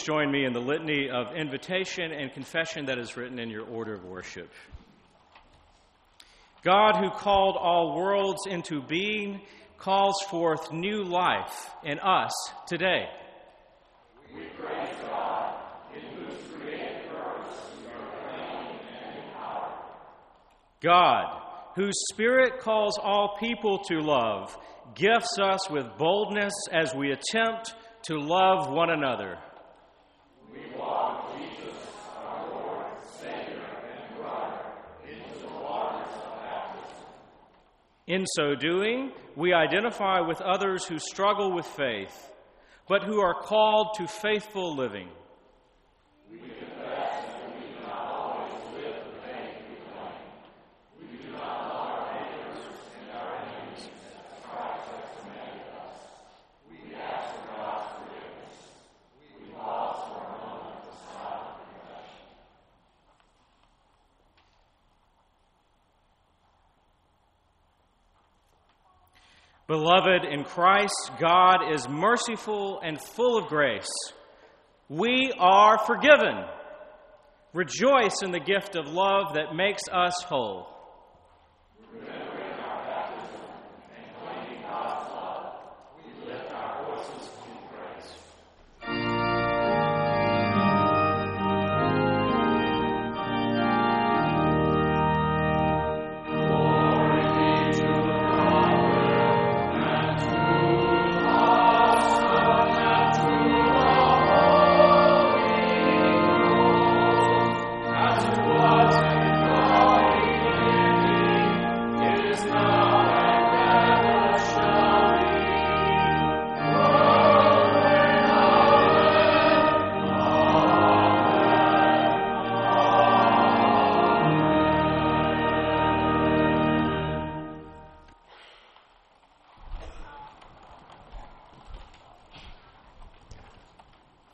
please join me in the litany of invitation and confession that is written in your order of worship? God, who called all worlds into being, calls forth new life in us today. We praise God, whose and power. God, whose Spirit calls all people to love, gifts us with boldness as we attempt to love one another. We walk Jesus, our Lord, Savior, and brother, into the waters of baptism. In so doing, we identify with others who struggle with faith, but who are called to faithful living. We confess that we do not always live the faith we claim. We do not love our neighbors and our enemies as Christ has commanded us. We ask for God's forgiveness. We pause for a moment to silent confession. Beloved in Christ, God is merciful and full of grace. We are forgiven. Rejoice in the gift of love that makes us whole.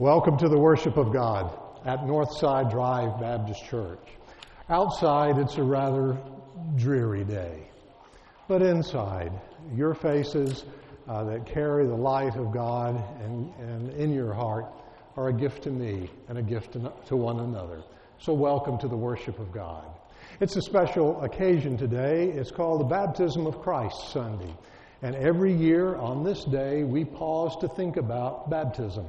Welcome to the worship of God at Northside Drive Baptist Church. Outside, it's a rather dreary day. But inside, your faces uh, that carry the light of God and, and in your heart are a gift to me and a gift to, to one another. So, welcome to the worship of God. It's a special occasion today. It's called the Baptism of Christ Sunday. And every year on this day, we pause to think about baptism,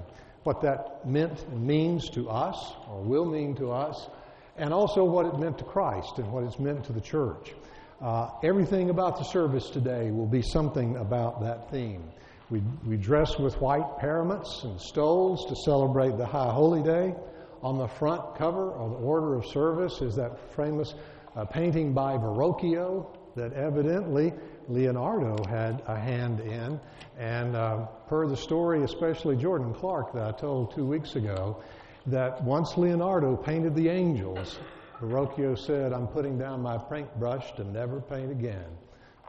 what that meant and means to us, or will mean to us, and also what it meant to Christ and what it's meant to the church. Uh, everything about the service today will be something about that theme. We, we dress with white paraments and stoles to celebrate the High Holy Day. On the front cover of the order of service is that famous uh, painting by Verrocchio that evidently Leonardo had a hand in. And uh, per the story, especially Jordan Clark that I told two weeks ago, that once Leonardo painted the angels, Verrocchio said, I'm putting down my paintbrush to never paint again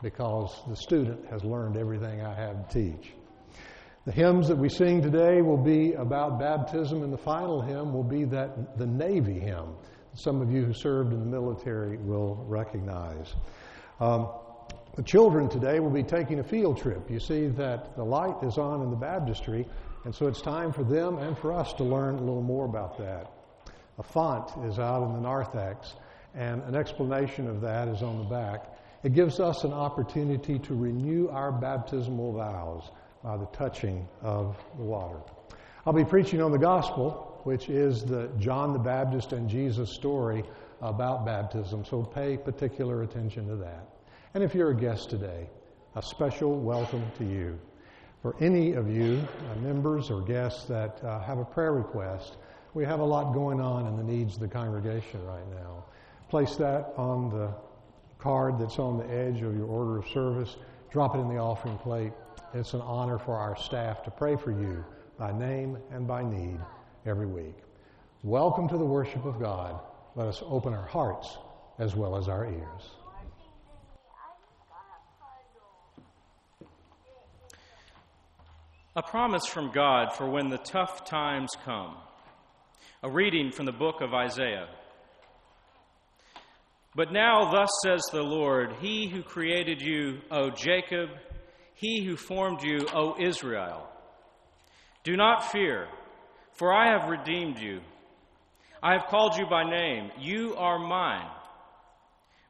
because the student has learned everything I have to teach. The hymns that we sing today will be about baptism, and the final hymn will be that the Navy hymn. Some of you who served in the military will recognize. Um, the children today will be taking a field trip. You see that the light is on in the baptistry, and so it's time for them and for us to learn a little more about that. A font is out in the narthex, and an explanation of that is on the back. It gives us an opportunity to renew our baptismal vows by the touching of the water. I'll be preaching on the gospel, which is the John the Baptist and Jesus story about baptism, so pay particular attention to that. And if you're a guest today, a special welcome to you. For any of you, uh, members or guests that uh, have a prayer request, we have a lot going on in the needs of the congregation right now. Place that on the card that's on the edge of your order of service. Drop it in the offering plate. It's an honor for our staff to pray for you by name and by need every week. Welcome to the worship of God. Let us open our hearts as well as our ears. A promise from God for when the tough times come. A reading from the book of Isaiah. But now, thus says the Lord, He who created you, O Jacob, He who formed you, O Israel. Do not fear, For I have redeemed you. I have called you by name. You are mine.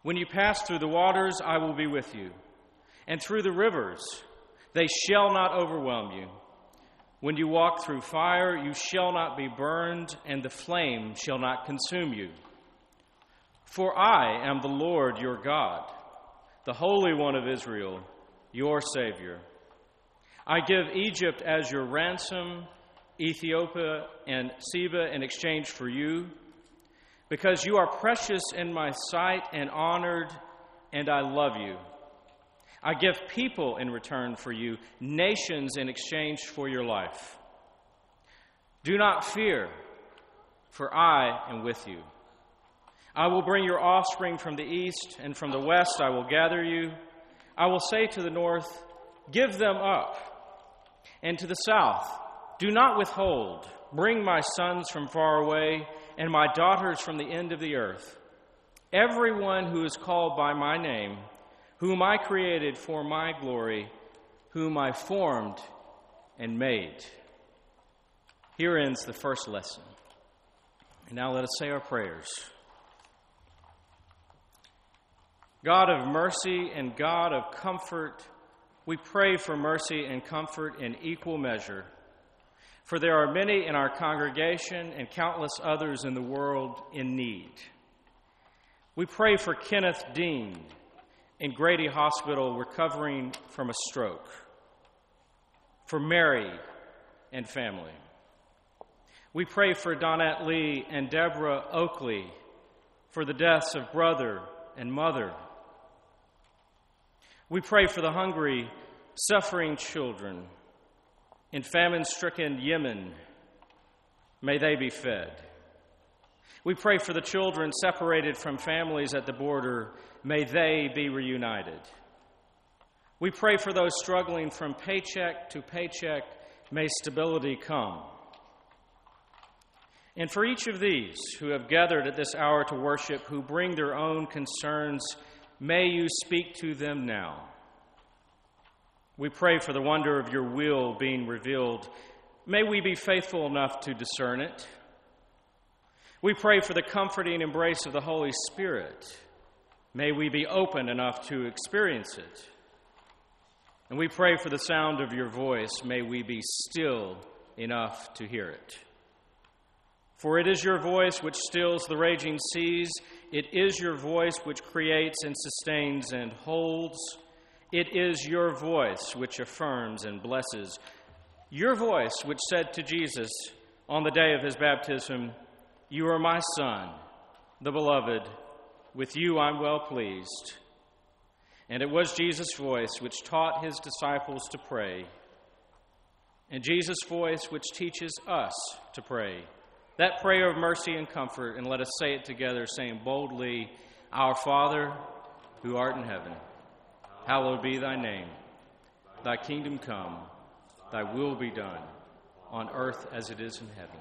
When you pass through the waters, I will be with you. And through the rivers, they shall not overwhelm you. When you walk through fire, you shall not be burned, and the flame shall not consume you. For I am the Lord your God, the Holy One of Israel, your Savior. I give Egypt as your ransom, Ethiopia and Seba in exchange for you, because you are precious in my sight and honored, and I love you. I give people in return for you, nations in exchange for your life. Do not fear, for I am with you. I will bring your offspring from the east, and from the west I will gather you. I will say to the north, Give them up, and to the south, Do not withhold. Bring my sons from far away, and my daughters from the end of the earth. Everyone who is called by my name, whom I created for my glory, whom I formed and made. Here ends the first lesson. And now let us say our prayers. God of mercy and God of comfort, we pray for mercy and comfort in equal measure. For there are many in our congregation and countless others in the world in need. We pray for Kenneth Dean in Grady Hospital recovering from a stroke, for Mary and family. We pray for Donette Lee and Deborah Oakley for the deaths of brother and mother. We pray for the hungry, suffering children in famine stricken Yemen. May they be fed. We pray for the children separated from families at the border. May they be reunited. We pray for those struggling from paycheck to paycheck. May stability come. And for each of these who have gathered at this hour to worship, who bring their own concerns, may you speak to them now. We pray for the wonder of your will being revealed. May we be faithful enough to discern it. We pray for the comforting embrace of the Holy Spirit. May we be open enough to experience it. And we pray for the sound of your voice. May we be still enough to hear it. For it is your voice which stills the raging seas. It is your voice which creates and sustains and holds. It is your voice which affirms and blesses. Your voice which said to Jesus on the day of his baptism, you are my Son, the beloved. With you I'm well pleased. And it was Jesus' voice which taught his disciples to pray, and Jesus' voice which teaches us to pray. That prayer of mercy and comfort, and let us say it together, saying boldly, Our Father, who art in heaven, hallowed be thy name. Thy kingdom come, thy will be done, on earth as it is in heaven.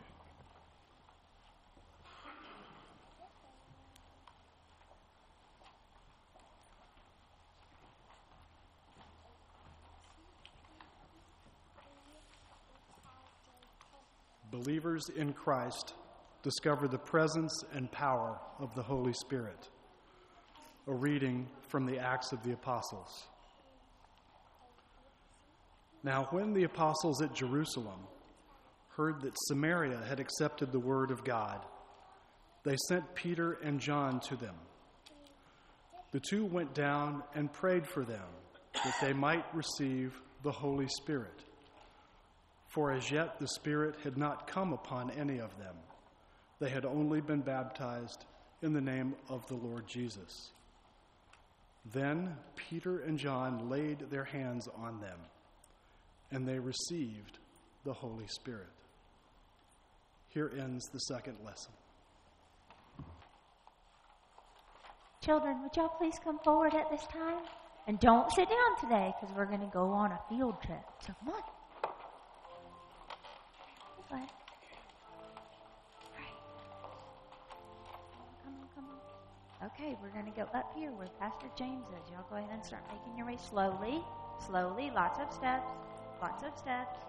Believers in Christ discover the presence and power of the Holy Spirit. A reading from the Acts of the Apostles. Now, when the apostles at Jerusalem heard that Samaria had accepted the word of God, they sent Peter and John to them. The two went down and prayed for them that they might receive the Holy Spirit for as yet the Spirit had not come upon any of them. They had only been baptized in the name of the Lord Jesus. Then Peter and John laid their hands on them, and they received the Holy Spirit. Here ends the second lesson. Children, would y'all please come forward at this time? And don't sit down today because we're going to go on a field trip. So come on. All right. Come on, come on. Okay, we're going to go up here where Pastor James is. Y'all go ahead and start making your way slowly. Slowly. Lots of steps. Lots of steps.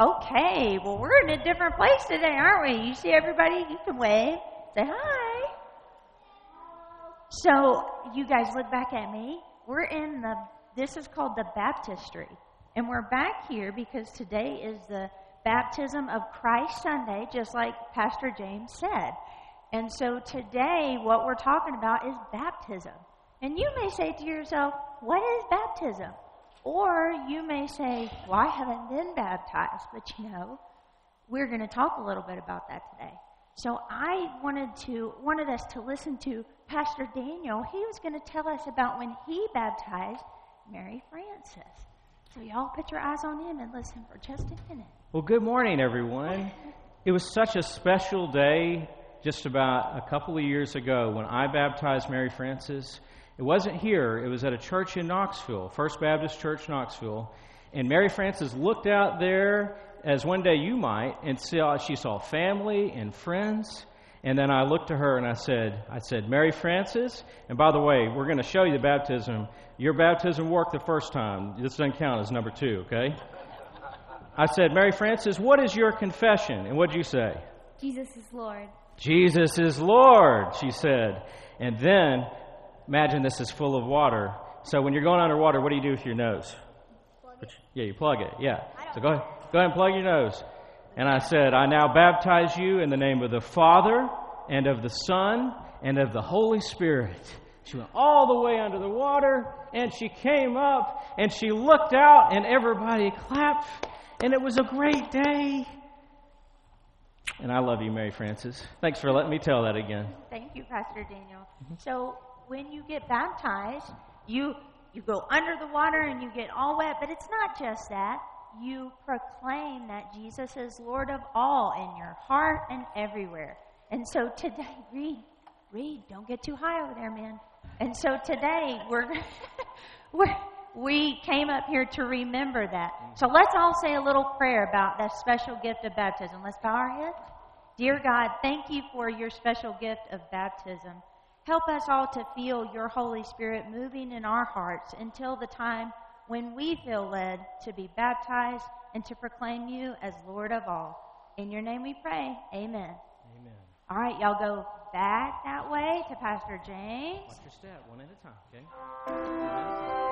Okay, well, we're in a different place today, aren't we? You see everybody? You can wave. Say hi. So, you guys look back at me. We're in the, this is called the baptistry. And we're back here because today is the baptism of Christ Sunday, just like Pastor James said. And so today, what we're talking about is baptism. And you may say to yourself, What is baptism? Or you may say, Well, I haven't been baptized. But you know, we're going to talk a little bit about that today. So I wanted to wanted us to listen to Pastor Daniel. He was going to tell us about when he baptized Mary Frances. So y'all put your eyes on him and listen for just a minute. Well, good morning, everyone. It was such a special day just about a couple of years ago when I baptized Mary Frances. It wasn't here, it was at a church in Knoxville, First Baptist Church, Knoxville. And Mary Frances looked out there, as one day you might, and saw, she saw family and friends. And then I looked to her and I said, I said, Mary Frances, and by the way, we're going to show you the baptism. Your baptism worked the first time. This doesn't count as number two, okay? I said, Mary Frances, what is your confession? And what did you say? Jesus is Lord. Jesus is Lord, she said. And then, imagine this is full of water. So when you're going underwater, what do you do with your nose? Which, yeah, you plug it. Yeah. So go ahead, go ahead and plug your nose. And I said, I now baptize you in the name of the Father and of the Son and of the Holy Spirit. She went all the way under the water and she came up and she looked out and everybody clapped and it was a great day. And I love you, Mary Frances. Thanks for letting me tell that again. Thank you, Pastor Daniel. Mm-hmm. So when you get baptized, you you go under the water and you get all wet, but it's not just that. You proclaim that Jesus is Lord of all in your heart and everywhere. And so today, read, read. Don't get too high over there, man. And so today we're we're we came up here to remember that. So let's all say a little prayer about that special gift of baptism. Let's bow our heads. Dear God, thank you for your special gift of baptism. Help us all to feel your Holy Spirit moving in our hearts until the time when we feel led to be baptized and to proclaim you as Lord of all. In your name we pray. Amen. Amen. All right, y'all go back that way to Pastor James. Watch your step, one at a time, okay?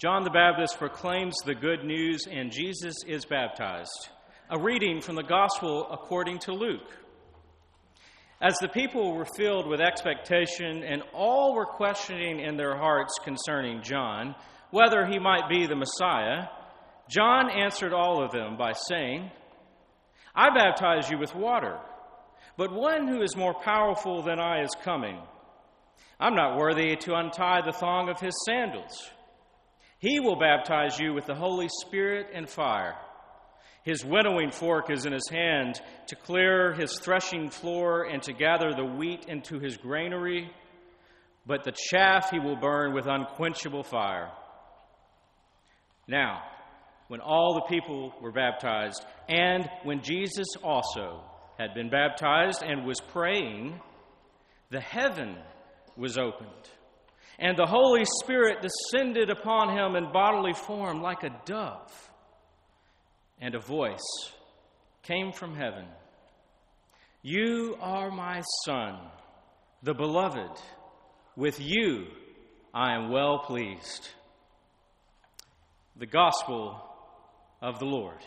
John the Baptist proclaims the good news, and Jesus is baptized. A reading from the Gospel according to Luke. As the people were filled with expectation, and all were questioning in their hearts concerning John, whether he might be the Messiah, John answered all of them by saying, I baptize you with water, but one who is more powerful than I is coming. I'm not worthy to untie the thong of his sandals. He will baptize you with the Holy Spirit and fire. His winnowing fork is in his hand to clear his threshing floor and to gather the wheat into his granary, but the chaff he will burn with unquenchable fire. Now, when all the people were baptized, and when Jesus also had been baptized and was praying, the heaven was opened and the Holy Spirit descended upon him in bodily form like a dove. And a voice came from heaven You are my Son, the beloved. With you I am well pleased. The Gospel of the Lord.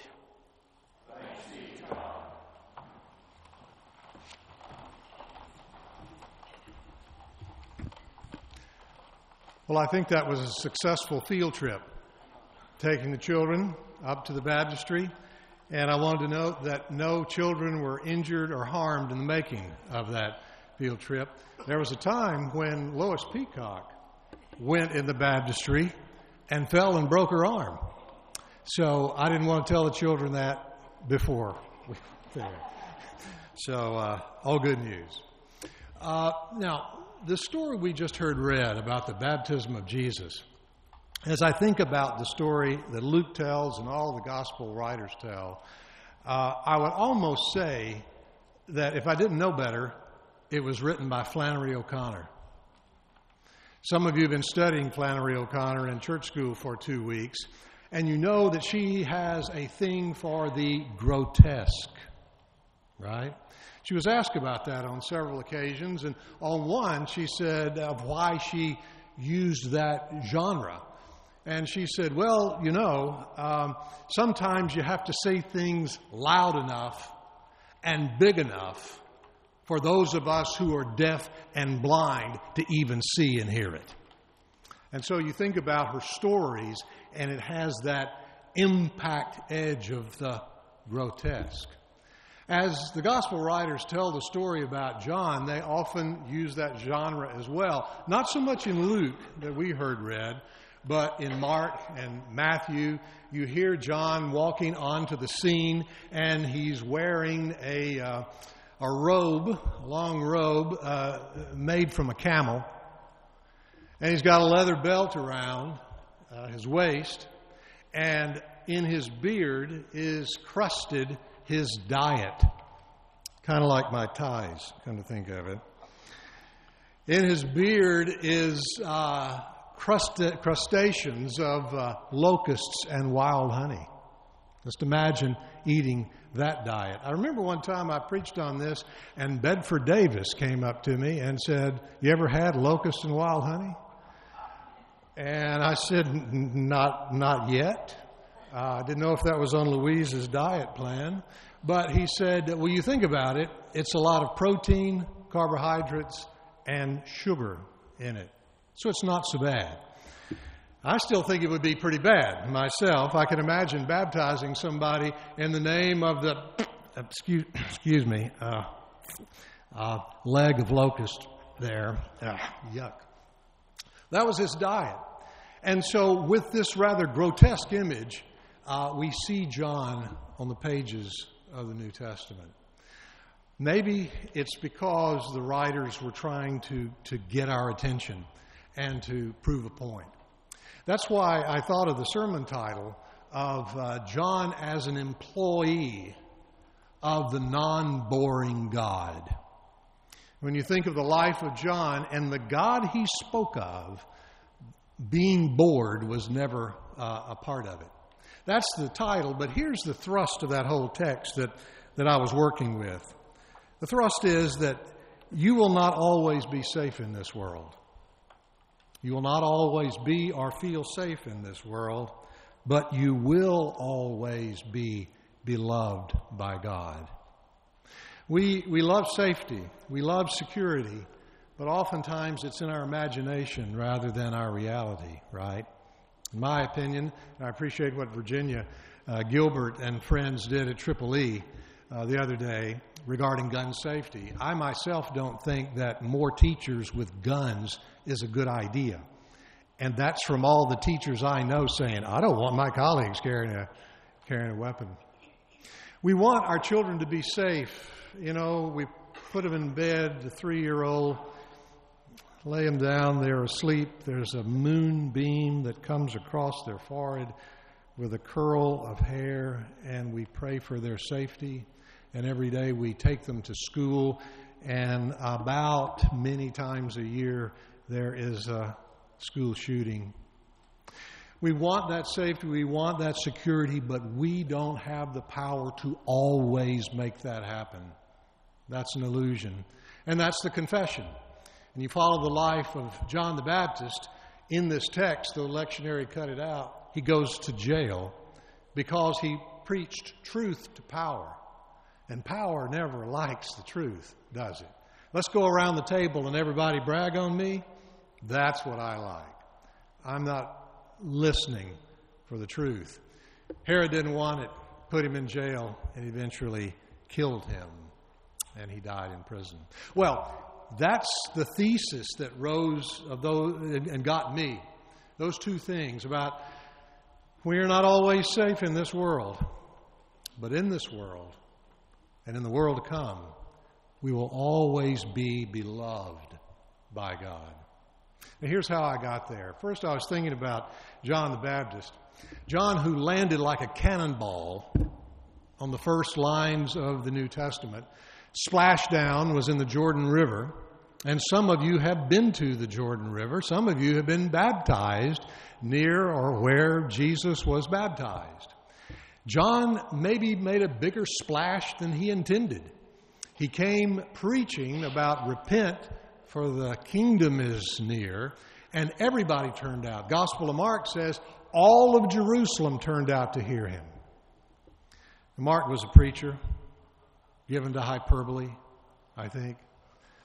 Well, I think that was a successful field trip, taking the children up to the baptistry. And I wanted to note that no children were injured or harmed in the making of that field trip. There was a time when Lois Peacock went in the baptistry and fell and broke her arm. So I didn't want to tell the children that before we went there. So uh, all good news. Uh, now, the story we just heard read about the baptism of Jesus, as I think about the story that Luke tells and all the gospel writers tell, uh, I would almost say that if I didn't know better, it was written by Flannery O'Connor. Some of you have been studying Flannery O'Connor in church school for two weeks, and you know that she has a thing for the grotesque, right? She was asked about that on several occasions, and on one, she said of why she used that genre. And she said, Well, you know, um, sometimes you have to say things loud enough and big enough for those of us who are deaf and blind to even see and hear it. And so you think about her stories, and it has that impact edge of the grotesque. As the gospel writers tell the story about John, they often use that genre as well. Not so much in Luke that we heard read, but in Mark and Matthew, you hear John walking onto the scene and he's wearing a, uh, a robe, a long robe uh, made from a camel. And he's got a leather belt around uh, his waist, and in his beard is crusted his diet. Kind of like my ties, come to think of it. In his beard is uh, crust- crustaceans of uh, locusts and wild honey. Just imagine eating that diet. I remember one time I preached on this, and Bedford Davis came up to me and said, You ever had locusts and wild honey? And I said, Not, not yet. I didn't know if that was on Louise's diet plan, but he said, well, you think about it, it's a lot of protein, carbohydrates, and sugar in it. So it's not so bad. I still think it would be pretty bad myself. I can imagine baptizing somebody in the name of the, excuse, excuse me, uh, uh, leg of locust there. Ah, yuck. That was his diet. And so, with this rather grotesque image, uh, we see John on the pages of the New Testament. Maybe it's because the writers were trying to, to get our attention and to prove a point. That's why I thought of the sermon title of uh, John as an employee of the non boring God. When you think of the life of John and the God he spoke of, being bored was never uh, a part of it. That's the title, but here's the thrust of that whole text that, that I was working with. The thrust is that you will not always be safe in this world. You will not always be or feel safe in this world, but you will always be beloved by God. We, we love safety, we love security, but oftentimes it's in our imagination rather than our reality, right? In my opinion, I appreciate what Virginia uh, Gilbert and friends did at Triple E uh, the other day regarding gun safety. I myself don't think that more teachers with guns is a good idea. And that's from all the teachers I know saying, I don't want my colleagues carrying a, carrying a weapon. We want our children to be safe. You know, we put them in bed, the three year old, lay them down, they're asleep. There's a moonbeam that comes across their forehead with a curl of hair, and we pray for their safety. And every day we take them to school, and about many times a year there is a school shooting. We want that safety, we want that security, but we don't have the power to always make that happen. That's an illusion. And that's the confession. And you follow the life of John the Baptist in this text, the lectionary cut it out. He goes to jail because he preached truth to power. And power never likes the truth, does it? Let's go around the table and everybody brag on me. That's what I like. I'm not listening for the truth. Herod didn't want it, put him in jail, and eventually killed him, and he died in prison. Well, that's the thesis that rose of those and got me. Those two things about we are not always safe in this world, but in this world and in the world to come, we will always be beloved by God. Now, here's how I got there. First, I was thinking about John the Baptist. John, who landed like a cannonball on the first lines of the New Testament, splashdown was in the Jordan River. And some of you have been to the Jordan River. Some of you have been baptized near or where Jesus was baptized. John maybe made a bigger splash than he intended. He came preaching about repent for the kingdom is near, and everybody turned out. Gospel of Mark says all of Jerusalem turned out to hear him. Mark was a preacher, given to hyperbole, I think.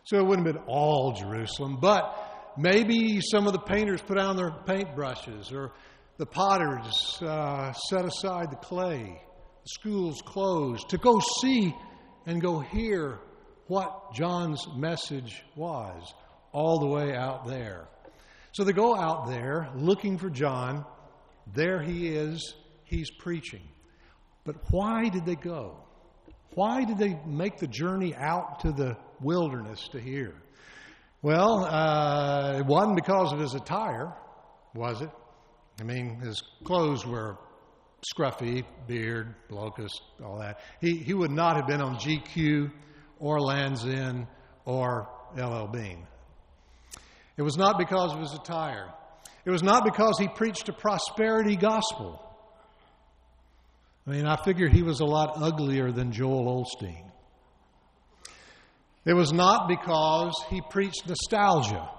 So it wouldn't have been all Jerusalem, but maybe some of the painters put on their paintbrushes, or the potters uh, set aside the clay, the schools closed to go see and go hear what John's message was all the way out there. So they go out there looking for John. There he is. He's preaching. But why did they go? Why did they make the journey out to the wilderness to hear? Well, uh, it wasn't because of his attire, was it? I mean, his clothes were scruffy, beard, locust, all that. He, he would not have been on GQ or Lands' End or LL Bean. It was not because of his attire. It was not because he preached a prosperity gospel. I mean, I figured he was a lot uglier than Joel Osteen. It was not because he preached nostalgia.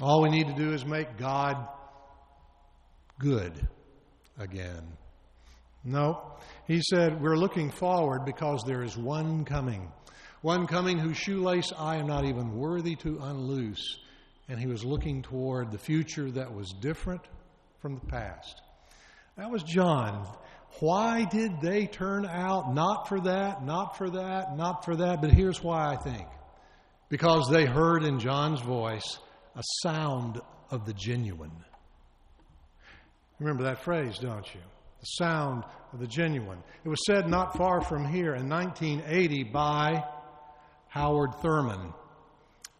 All we need to do is make God good again. No. He said, We're looking forward because there is one coming. One coming whose shoelace I am not even worthy to unloose. And he was looking toward the future that was different from the past. That was John. Why did they turn out not for that, not for that, not for that? But here's why I think because they heard in John's voice a sound of the genuine. Remember that phrase, don't you? the sound of the genuine. It was said not far from here in 1980 by Howard Thurman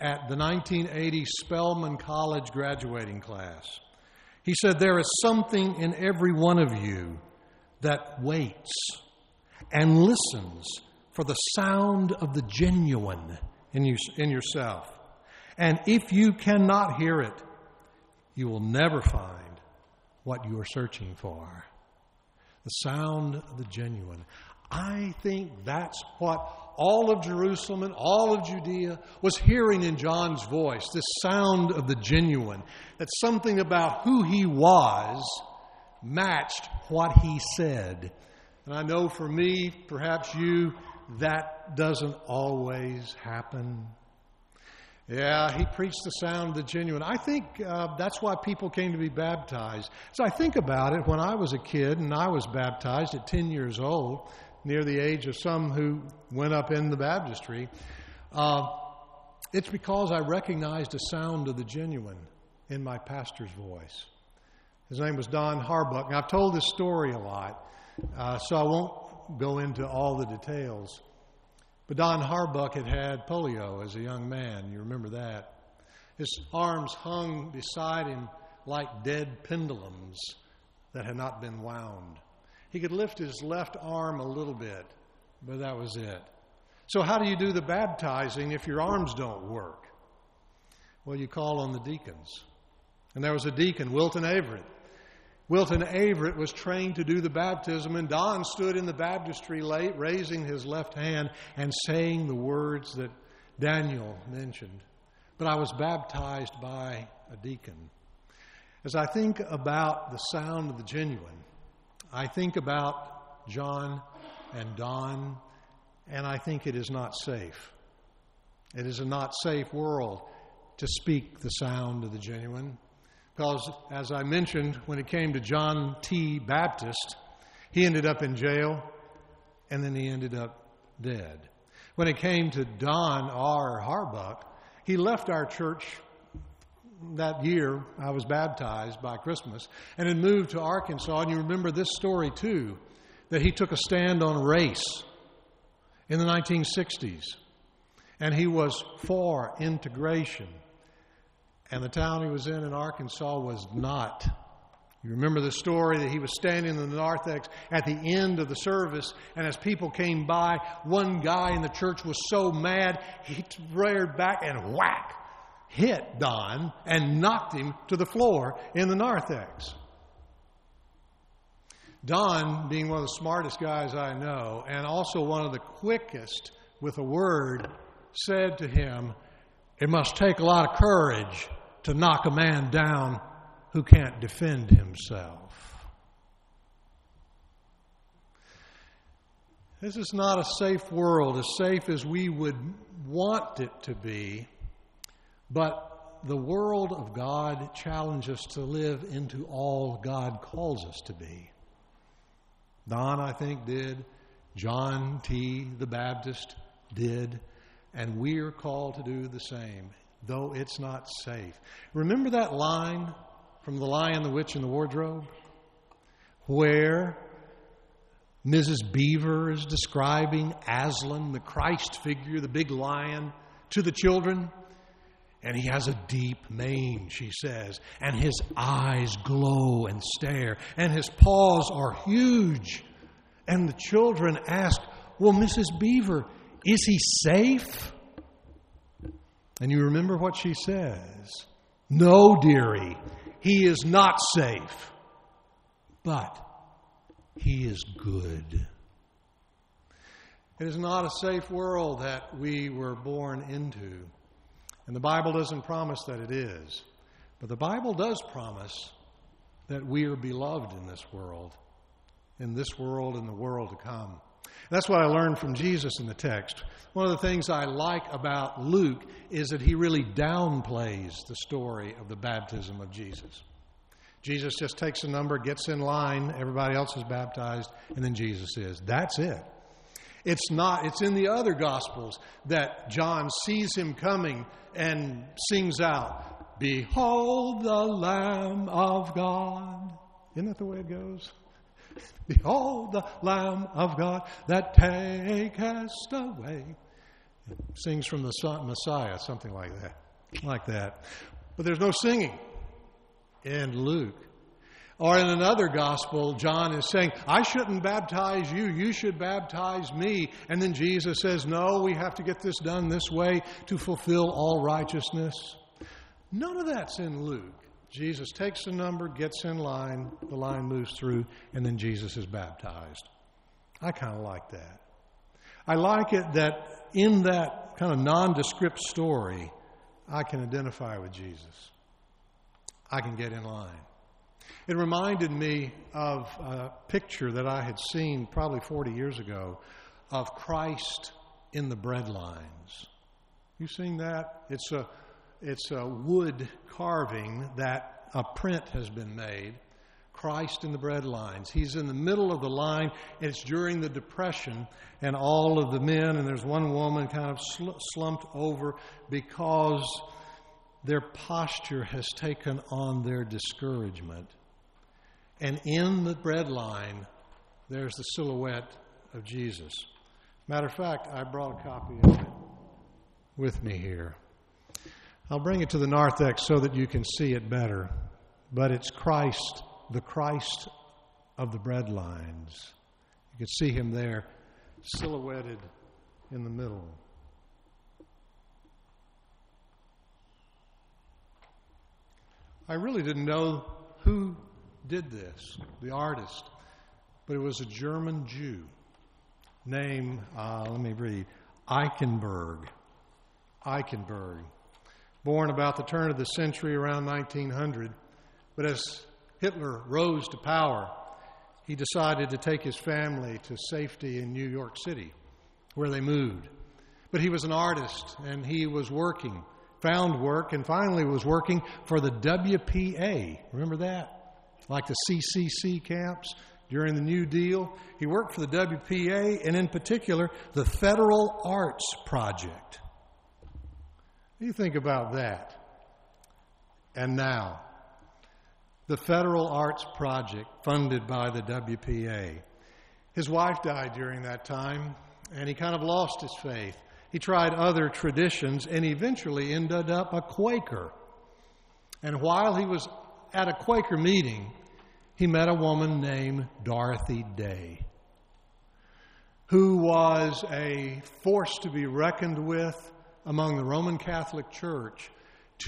at the 1980 Spelman College graduating class. He said, There is something in every one of you that waits and listens for the sound of the genuine in, you, in yourself. And if you cannot hear it, you will never find what you are searching for the sound of the genuine. I think that's what all of Jerusalem and all of Judea was hearing in John's voice this sound of the genuine. That something about who he was matched what he said. And I know for me, perhaps you, that doesn't always happen. Yeah, he preached the sound of the genuine. I think uh, that's why people came to be baptized. So I think about it when I was a kid and I was baptized at 10 years old, near the age of some who went up in the baptistry. Uh, it's because I recognized the sound of the genuine in my pastor's voice. His name was Don Harbuck. And I've told this story a lot, uh, so I won't go into all the details. But Don Harbuck had had polio as a young man. You remember that. His arms hung beside him like dead pendulums that had not been wound. He could lift his left arm a little bit, but that was it. So, how do you do the baptizing if your arms don't work? Well, you call on the deacons. And there was a deacon, Wilton Averett. Wilton Averett was trained to do the baptism, and Don stood in the baptistry late, raising his left hand and saying the words that Daniel mentioned. But I was baptized by a deacon. As I think about the sound of the genuine, I think about John and Don, and I think it is not safe. It is a not safe world to speak the sound of the genuine. Because, as I mentioned, when it came to John T. Baptist, he ended up in jail and then he ended up dead. When it came to Don R. Harbuck, he left our church that year. I was baptized by Christmas and had moved to Arkansas. And you remember this story too that he took a stand on race in the 1960s and he was for integration and the town he was in in Arkansas was not. You remember the story that he was standing in the narthex at the end of the service, and as people came by, one guy in the church was so mad, he reared back and whack, hit Don and knocked him to the floor in the narthex. Don, being one of the smartest guys I know, and also one of the quickest with a word, said to him, It must take a lot of courage to knock a man down who can't defend himself. This is not a safe world, as safe as we would want it to be, but the world of God challenges us to live into all God calls us to be. Don, I think, did. John T. the Baptist did. And we are called to do the same though it's not safe. Remember that line from The Lion, the Witch, and the Wardrobe? Where Mrs. Beaver is describing Aslan, the Christ figure, the big lion, to the children. And he has a deep mane, she says, and his eyes glow and stare, and his paws are huge. And the children ask, Well, Mrs. Beaver, is he safe? And you remember what she says No, dearie, he is not safe, but he is good. It is not a safe world that we were born into. And the Bible doesn't promise that it is. But the Bible does promise that we are beloved in this world, in this world and the world to come. That's what I learned from Jesus in the text. One of the things I like about Luke is that he really downplays the story of the baptism of Jesus. Jesus just takes a number, gets in line, everybody else is baptized, and then Jesus is. That's it. It's not, it's in the other Gospels that John sees him coming and sings out, Behold the Lamb of God. Isn't that the way it goes? Behold the Lamb of God that takest away. It sings from the Messiah, something like that. Like that. But there's no singing in Luke. Or in another gospel, John is saying, I shouldn't baptize you, you should baptize me. And then Jesus says, No, we have to get this done this way to fulfill all righteousness. None of that's in Luke. Jesus takes the number, gets in line, the line moves through, and then Jesus is baptized. I kind of like that. I like it that in that kind of nondescript story, I can identify with Jesus. I can get in line. It reminded me of a picture that I had seen probably 40 years ago of Christ in the bread lines. You seen that? It's a, it's a wood carving that a print has been made. Christ in the bread lines. He's in the middle of the line. It's during the Depression, and all of the men, and there's one woman kind of sl- slumped over because their posture has taken on their discouragement. And in the bread line, there's the silhouette of Jesus. Matter of fact, I brought a copy of it with me here. I'll bring it to the narthex so that you can see it better. But it's Christ, the Christ of the bread lines. You can see him there, silhouetted in the middle. I really didn't know who did this, the artist, but it was a German Jew named, uh, let me read, Eichenberg. Eichenberg. Born about the turn of the century around 1900, but as Hitler rose to power, he decided to take his family to safety in New York City, where they moved. But he was an artist and he was working, found work, and finally was working for the WPA. Remember that? like the CCC camps during the New Deal. He worked for the WPA and, in particular, the Federal Arts Project. You think about that? And now, the Federal Arts Project, funded by the WPA. His wife died during that time, and he kind of lost his faith. He tried other traditions and eventually ended up a Quaker. And while he was at a Quaker meeting, he met a woman named Dorothy Day, who was a force to be reckoned with among the Roman Catholic Church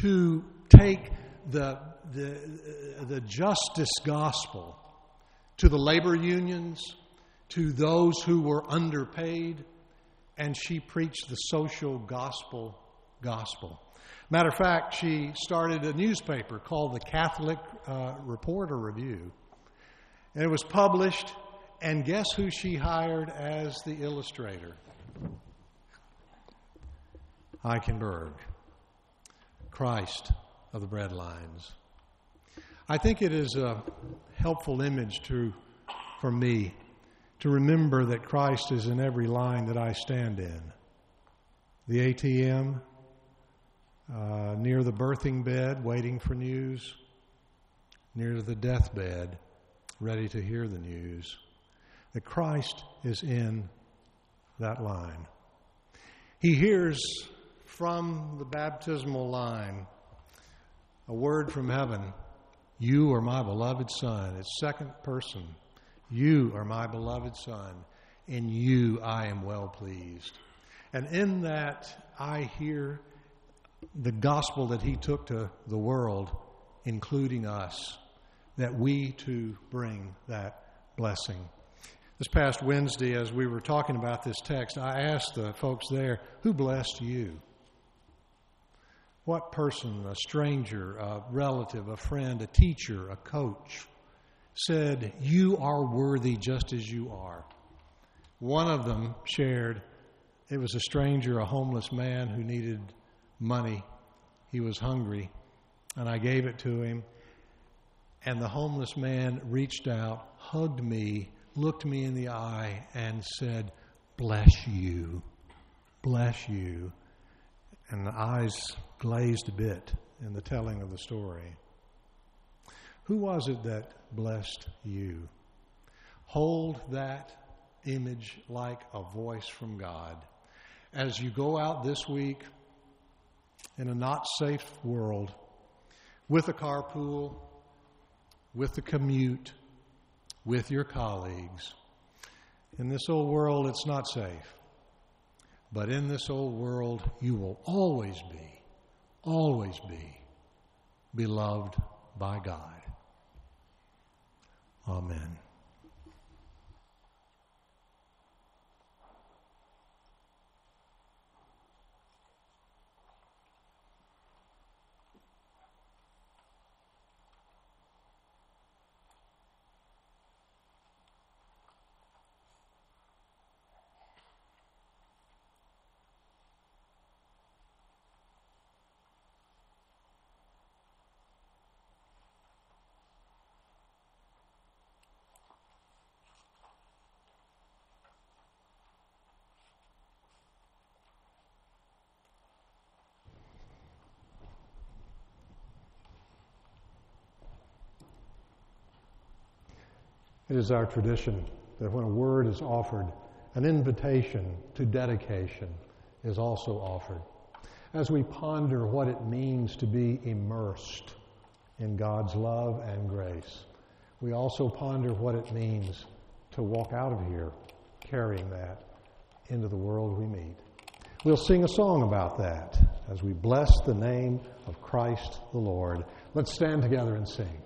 to take the, the, the justice gospel to the labor unions, to those who were underpaid, and she preached the social gospel gospel. Matter of fact, she started a newspaper called the Catholic uh, Reporter Review. And it was published, and guess who she hired as the illustrator? Eichenberg, Christ of the bread lines. I think it is a helpful image to, for me to remember that Christ is in every line that I stand in. The ATM, uh, near the birthing bed, waiting for news, near the deathbed, ready to hear the news, that Christ is in that line. He hears from the baptismal line a word from heaven You are my beloved Son. It's second person. You are my beloved Son. In you I am well pleased. And in that, I hear the gospel that he took to the world, including us, that we too bring that blessing. This past Wednesday, as we were talking about this text, I asked the folks there, Who blessed you? What person, a stranger, a relative, a friend, a teacher, a coach, said, You are worthy just as you are? One of them shared, It was a stranger, a homeless man who needed money. He was hungry, and I gave it to him. And the homeless man reached out, hugged me, looked me in the eye, and said, Bless you. Bless you. And the eyes glazed a bit in the telling of the story. Who was it that blessed you? Hold that image like a voice from God. As you go out this week in a not safe world, with a carpool, with the commute, with your colleagues, in this old world, it's not safe. But in this old world, you will always be, always be beloved by God. Amen. It is our tradition that when a word is offered, an invitation to dedication is also offered. As we ponder what it means to be immersed in God's love and grace, we also ponder what it means to walk out of here carrying that into the world we meet. We'll sing a song about that as we bless the name of Christ the Lord. Let's stand together and sing.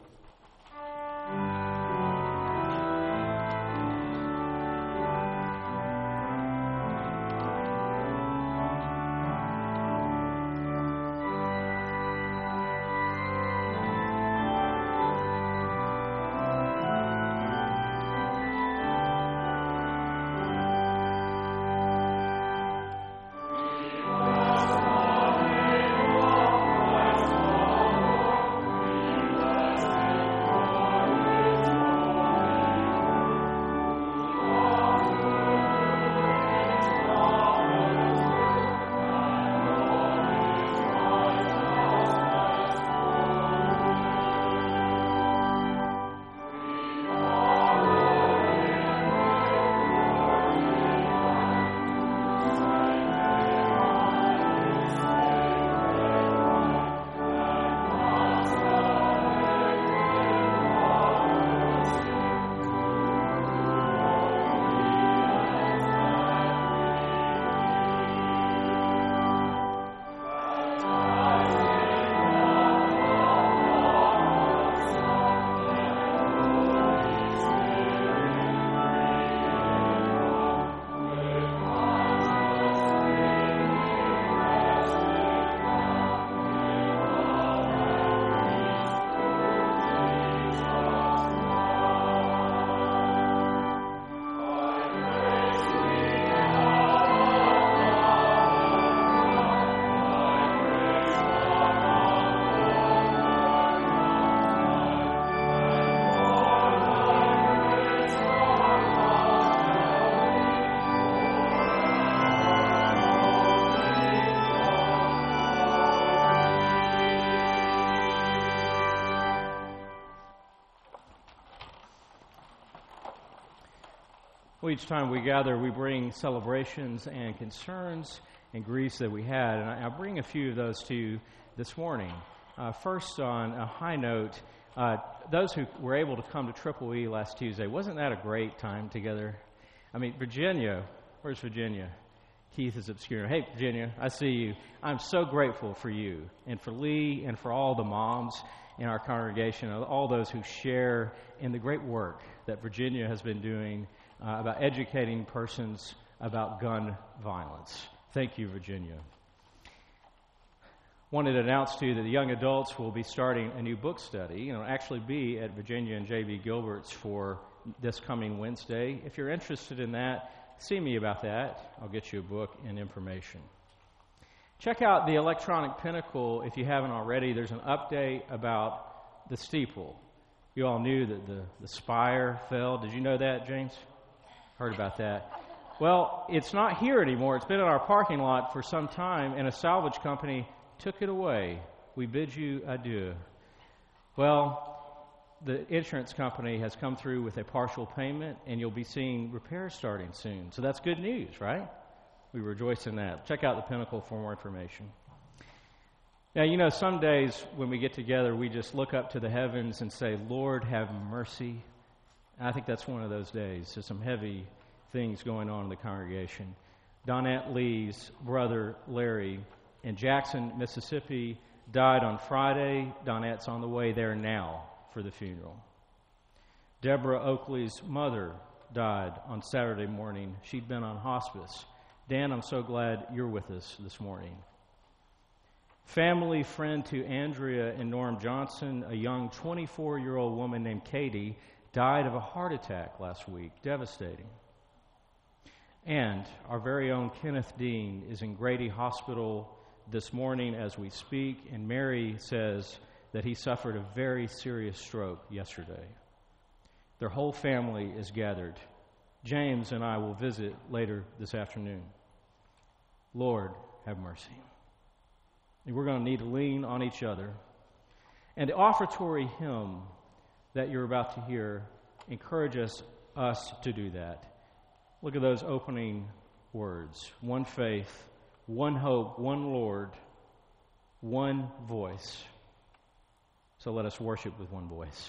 Each time we gather, we bring celebrations and concerns and griefs that we had. And I, will bring a few of those to you this morning. Uh, first, on a high note, uh, those who were able to come to Triple E last Tuesday, wasn't that a great time together? I mean, Virginia, where's Virginia? Keith is obscure. Hey, Virginia, I see you. I'm so grateful for you and for Lee and for all the moms in our congregation, all those who share in the great work that Virginia has been doing uh, about educating persons about gun violence. Thank you, Virginia. Wanted to announce to you that the young adults will be starting a new book study. You know, actually be at Virginia and J.B. Gilbert's for this coming Wednesday. If you're interested in that, see me about that. I'll get you a book and information. Check out the electronic pinnacle if you haven't already. There's an update about the steeple. You all knew that the, the spire fell. Did you know that, James? Heard about that. Well, it's not here anymore. It's been in our parking lot for some time, and a salvage company took it away. We bid you adieu. Well, the insurance company has come through with a partial payment, and you'll be seeing repairs starting soon. So that's good news, right? We rejoice in that. Check out the Pinnacle for more information. Now, you know, some days when we get together, we just look up to the heavens and say, Lord, have mercy. I think that's one of those days. There's some heavy things going on in the congregation. Donette Lee's brother, Larry, in Jackson, Mississippi, died on Friday. Donette's on the way there now for the funeral. Deborah Oakley's mother died on Saturday morning. She'd been on hospice. Dan, I'm so glad you're with us this morning. Family friend to Andrea and Norm Johnson, a young 24 year old woman named Katie, died of a heart attack last week. Devastating. And our very own Kenneth Dean is in Grady Hospital this morning as we speak, and Mary says that he suffered a very serious stroke yesterday. Their whole family is gathered. James and I will visit later this afternoon. Lord, have mercy. And we're going to need to lean on each other. And the offertory hymn that you're about to hear encourages us to do that. Look at those opening words one faith, one hope, one Lord, one voice. So let us worship with one voice.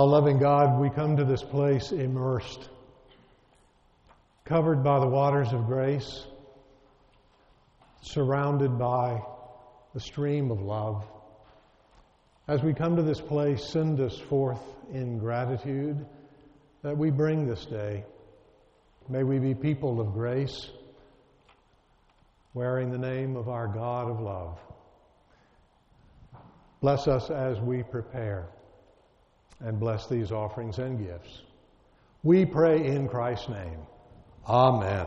Our loving God, we come to this place immersed, covered by the waters of grace, surrounded by the stream of love. As we come to this place, send us forth in gratitude that we bring this day. May we be people of grace, wearing the name of our God of love. Bless us as we prepare and bless these offerings and gifts. We pray in Christ's name. Amen.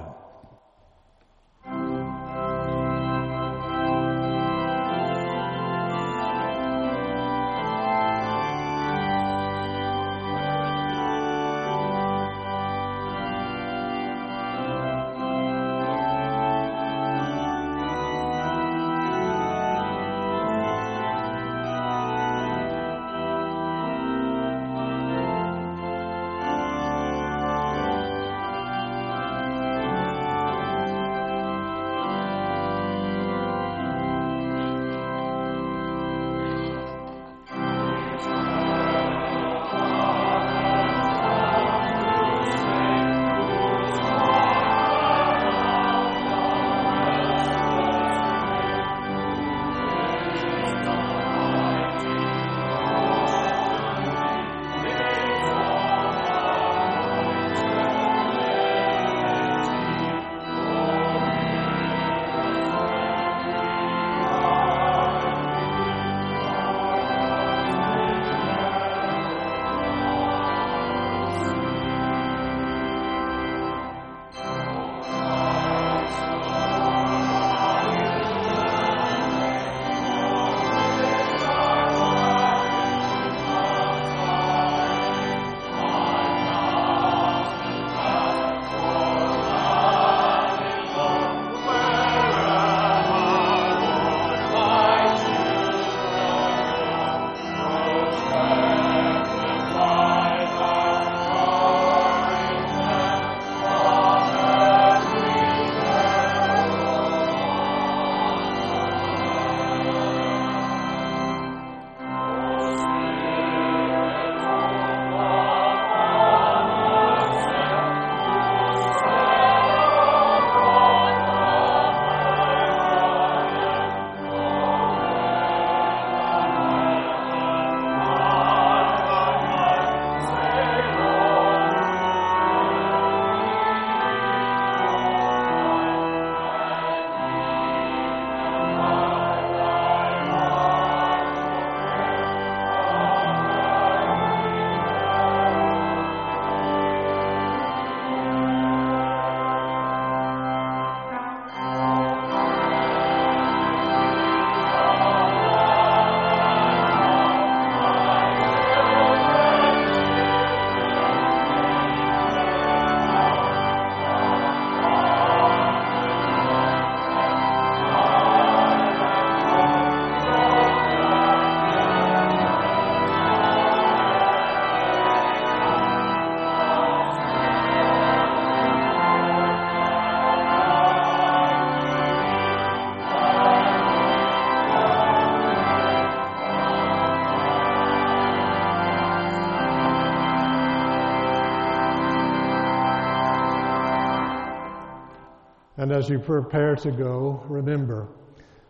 And as you prepare to go, remember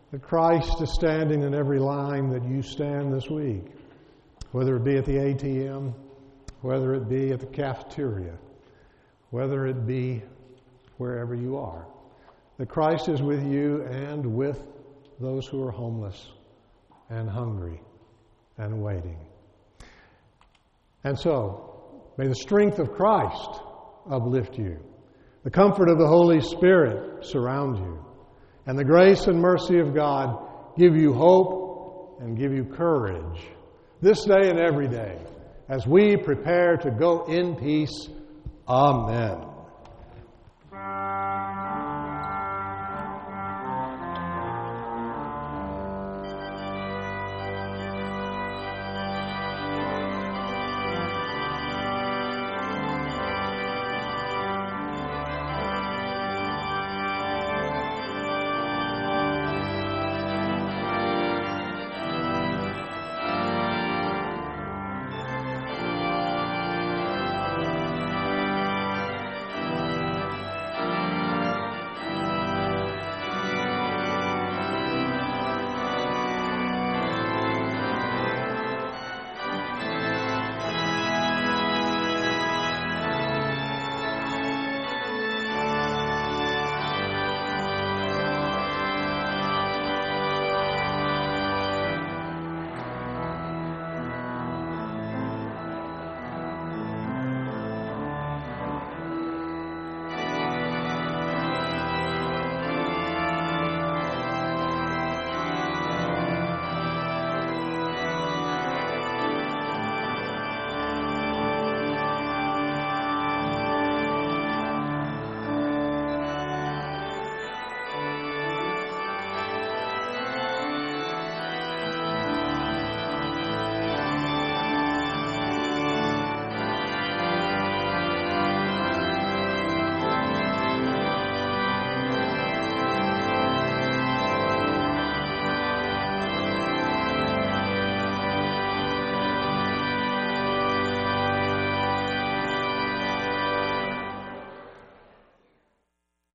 that Christ is standing in every line that you stand this week, whether it be at the ATM, whether it be at the cafeteria, whether it be wherever you are. That Christ is with you and with those who are homeless and hungry and waiting. And so, may the strength of Christ uplift you. The comfort of the Holy Spirit surround you. And the grace and mercy of God give you hope and give you courage this day and every day as we prepare to go in peace. Amen.